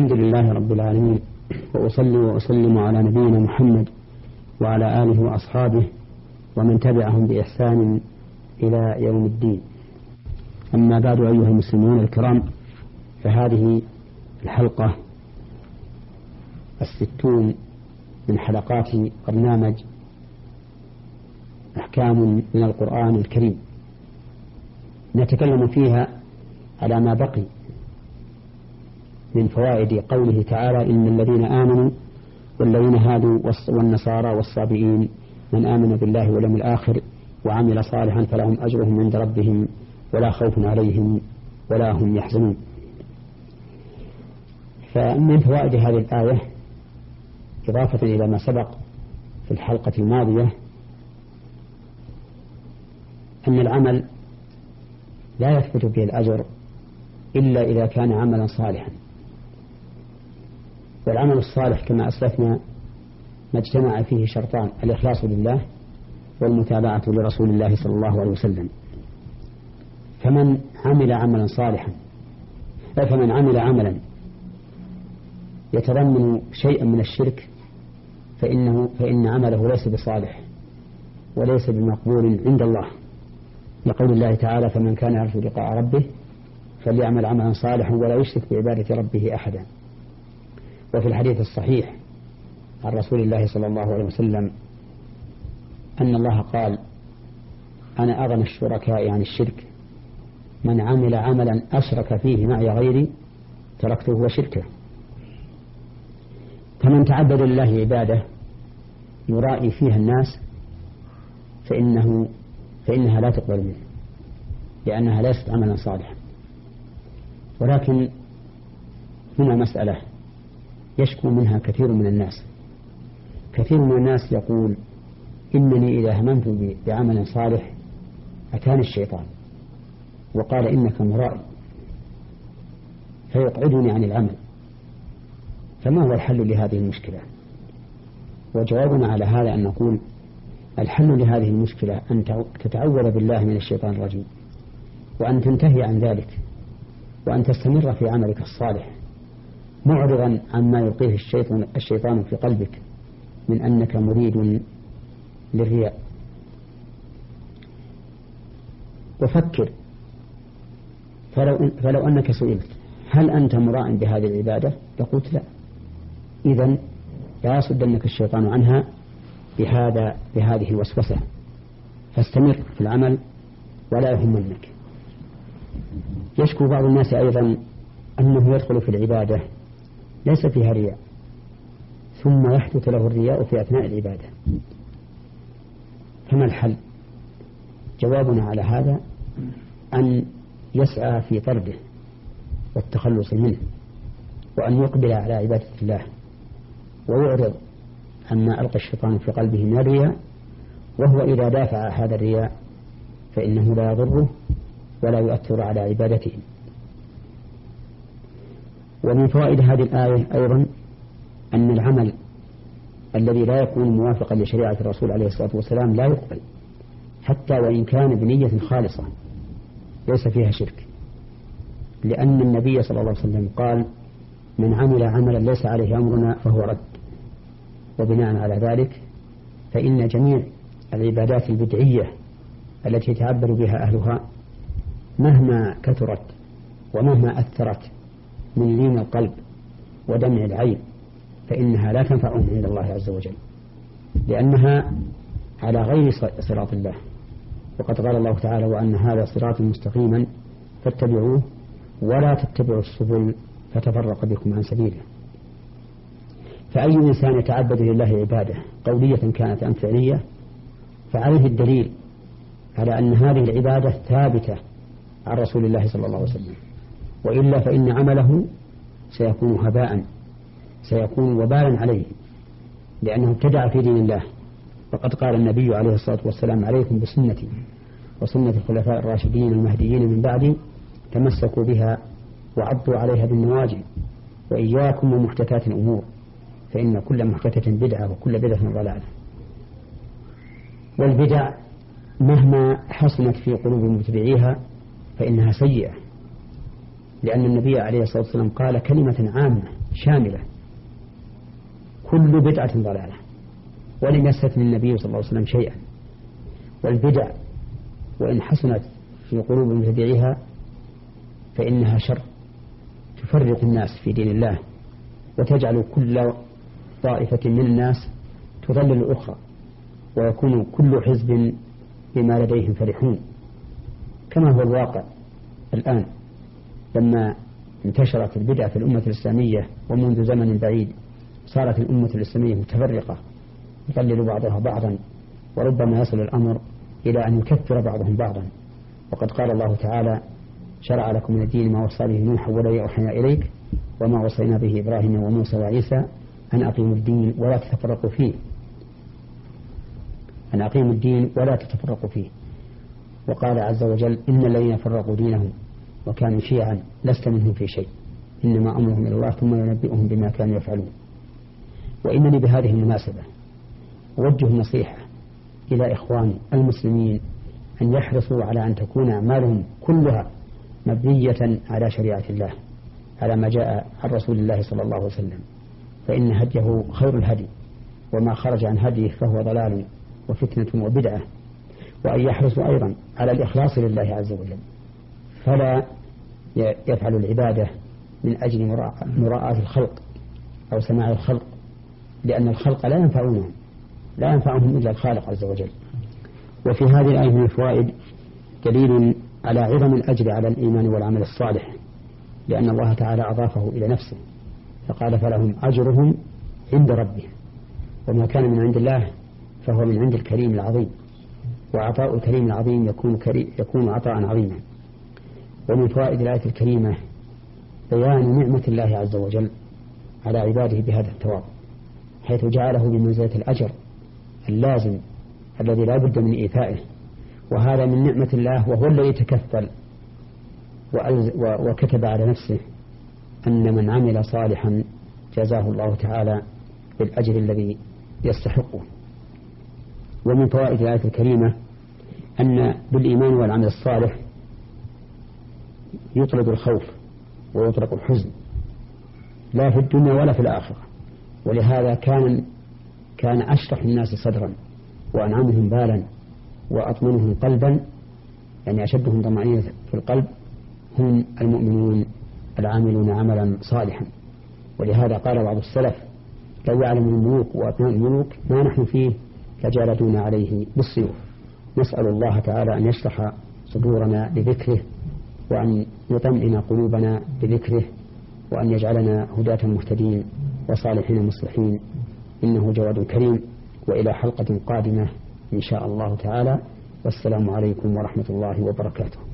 الحمد لله رب العالمين وأصلي وأسلم على نبينا محمد وعلى آله وأصحابه ومن تبعهم بإحسان إلى يوم الدين. أما بعد أيها المسلمون الكرام فهذه الحلقة الستون من حلقات برنامج أحكام من القرآن الكريم. نتكلم فيها على ما بقي من فوائد قوله تعالى إن الذين آمنوا والذين هادوا والنصارى والصابئين من آمن بالله واليوم الآخر وعمل صالحا فلهم أجرهم عند ربهم ولا خوف عليهم ولا هم يحزنون. فمن فوائد هذه الآية إضافة إلى ما سبق في الحلقة الماضية أن العمل لا يثبت به الأجر إلا إذا كان عملا صالحا. والعمل الصالح كما أسلفنا ما اجتمع فيه شرطان الإخلاص لله والمتابعة لرسول الله صلى الله عليه وسلم. فمن عمل عملا صالحا فمن عمل عملا يتضمن شيئا من الشرك فإنه فإن عمله ليس بصالح وليس بمقبول عند الله. لقول الله تعالى فمن كان يرجو لقاء ربه فليعمل عملا صالحا ولا يشرك بعبادة ربه أحدا. وفي الحديث الصحيح عن رسول الله صلى الله عليه وسلم أن الله قال أنا أغنى الشركاء عن الشرك من عمل عملا أشرك فيه معي غيري تركته وشركه. فمن تعبد لله عبادة يرائي فيها الناس فإنه فإنها لا تقبل منه لأنها ليست عملا صالحا. ولكن هنا مسألة يشكو منها كثير من الناس. كثير من الناس يقول إنني إذا هممت بعمل صالح أتاني الشيطان وقال إنك مرائي فيقعدني عن العمل. فما هو الحل لهذه المشكلة؟ وجوابنا على هذا أن نقول الحل لهذه المشكلة أن تتعوذ بالله من الشيطان الرجيم وأن تنتهي عن ذلك وأن تستمر في عملك الصالح. معرضا عما يلقيه الشيطان, الشيطان في قلبك من أنك مريد للرياء. وفكر. فلو, فلو أنك سئلت هل أنت مراء بهذه العبادة؟ لقلت لا. إذا لا يصدنك الشيطان عنها بهذا بهذه الوسوسة. فاستمر في العمل ولا يهمنك. يشكو بعض الناس أيضا أنه يدخل في العبادة ليس فيها رياء. ثم يحدث له الرياء في أثناء العبادة. فما الحل؟ جوابنا على هذا أن يسعى في طرده والتخلص منه وأن يقبل على عبادة الله ويعرض عما ألقى الشيطان في قلبه من الرياء وهو إذا دافع هذا الرياء فإنه لا يضره ولا يؤثر على عبادته. ومن فوائد هذه الآية أيضا أن العمل الذي لا يكون موافقا لشريعة الرسول عليه الصلاة والسلام لا يقبل حتى وإن كان بنية خالصة ليس فيها شرك. لأن النبي صلى الله عليه وسلم قال من عمل عملا ليس عليه أمرنا فهو رد. وبناء على ذلك فإن جميع العبادات البدعية التي يتعبر بها أهلها مهما كثرت ومهما أثرت من لين القلب ودمع العين فإنها لا تنفعهم عند الله عز وجل لأنها على غير صراط الله. وقد قال الله تعالى وأن هذا صراط مستقيما فاتبعوه ولا تتبعوا السبل فتفرق بكم عن سبيله. فأي إنسان يتعبد لله عبادة قولية كانت أم فعلية فعليه الدليل على أن هذه العبادة ثابتة عن رسول الله صلى الله عليه وسلم. وإلا فإن عمله سيكون هباء سيكون وبالا عليه لأنه ابتدع في دين الله. وقد قال النبي عليه الصلاة والسلام عليكم بسنتي وسنة الخلفاء الراشدين المهديين من بعدي تمسكوا بها وعضوا عليها بالنواجذ وإياكم ومحدثات الأمور فإن كل محدثة بدعة وكل بدعة ضلالة. والبدع مهما حصلت في قلوب متبعيها فإنها سيئة. لأن النبي عليه الصلاة والسلام قال كلمة عامة شاملة. كل بدعة ضلالة. ولم يستثن النبي صلى الله عليه وسلم شيئا. والبدع وإن حسنت في قلوب مبتدعيها فإنها شر. تفرق الناس في دين الله وتجعل كل طائفة من الناس تضلل الأخرى ويكون كل حزب بما لديهم فرحون. كما هو الواقع الآن. لما انتشرت البدع في الأمة الإسلامية ومنذ زمن بعيد صارت الأمة الإسلامية متفرقة يقلل بعضها بعضا وربما يصل الأمر إلى أن يكفر بعضهم بعضا. وقد قال الله تعالى شرع لكم من الدين ما وصى به نوح والذي أوحينا إليك وما وصينا به إبراهيم وموسى وعيسى أن أقيموا الدين ولا تتفرقوا فيه. أن أقيموا الدين ولا تتفرقوا فيه. وقال عز وجل إن الذين فرقوا دينهم وكانوا شيعا لست منهم في شيء. إنما أمرهم إلى الله ثم ينبئهم بما كانوا يفعلون. وإنني بهذه المناسبة أوجه نصيحة إلى إخواني المسلمين أن يحرصوا على أن تكون أعمالهم كلها مبنية على شريعة الله على ما جاء عن رسول الله صلى الله عليه وسلم. فإن هديه خير الهدي وما خرج عن هديه فهو ضلال وفتنة وبدعة. وأن يحرصوا أيضا على الإخلاص لله عز وجل. فلا يفعل العبادة من أجل مراءة الخلق أو سماع الخلق لأن الخلق لا ينفعونهم لا ينفعهم إلا الخالق عز وجل. وفي هذه الآية من الفوائد دليل على عظم الأجر على الإيمان والعمل الصالح لأن الله تعالى أضافه إلى نفسه فقال فلهم أجرهم عند ربهم وما كان من عند الله فهو من عند الكريم العظيم وعطاء الكريم العظيم يكون, كريم يكون عطاء عظيما. ومن فوائد الآية الكريمة بيان نعمة الله عز وجل على عباده بهذا الثواب حيث جعله بمنزلة الأجر اللازم الذي لا بد من إيفائه وهذا من نعمة الله وهو الذي تكفل وكتب على نفسه أن من عمل صالحا جزاه الله تعالى بالأجر الذي يستحقه. ومن فوائد الآية الكريمة أن بالإيمان والعمل الصالح يطرد الخوف ويطرق الحزن. لا في الدنيا ولا في الآخرة. ولهذا كان كان أشرح الناس صدرا وأنعمهم بالا وأطمنهم قلبا يعني أشدهم طمأنينة في القلب هم المؤمنون العاملون عملا صالحا. ولهذا قال بعض السلف لو يعلم الملوك وأبناء الملوك ما نحن فيه لجالدونا عليه بالسيوف. نسأل الله تعالى أن يشرح صدورنا لذكره وأن يطمئن قلوبنا بذكره وأن يجعلنا هداة مهتدين وصالحين مصلحين. إنه جواد كريم وإلى حلقة قادمة إن شاء الله تعالى. والسلام عليكم ورحمة الله وبركاته.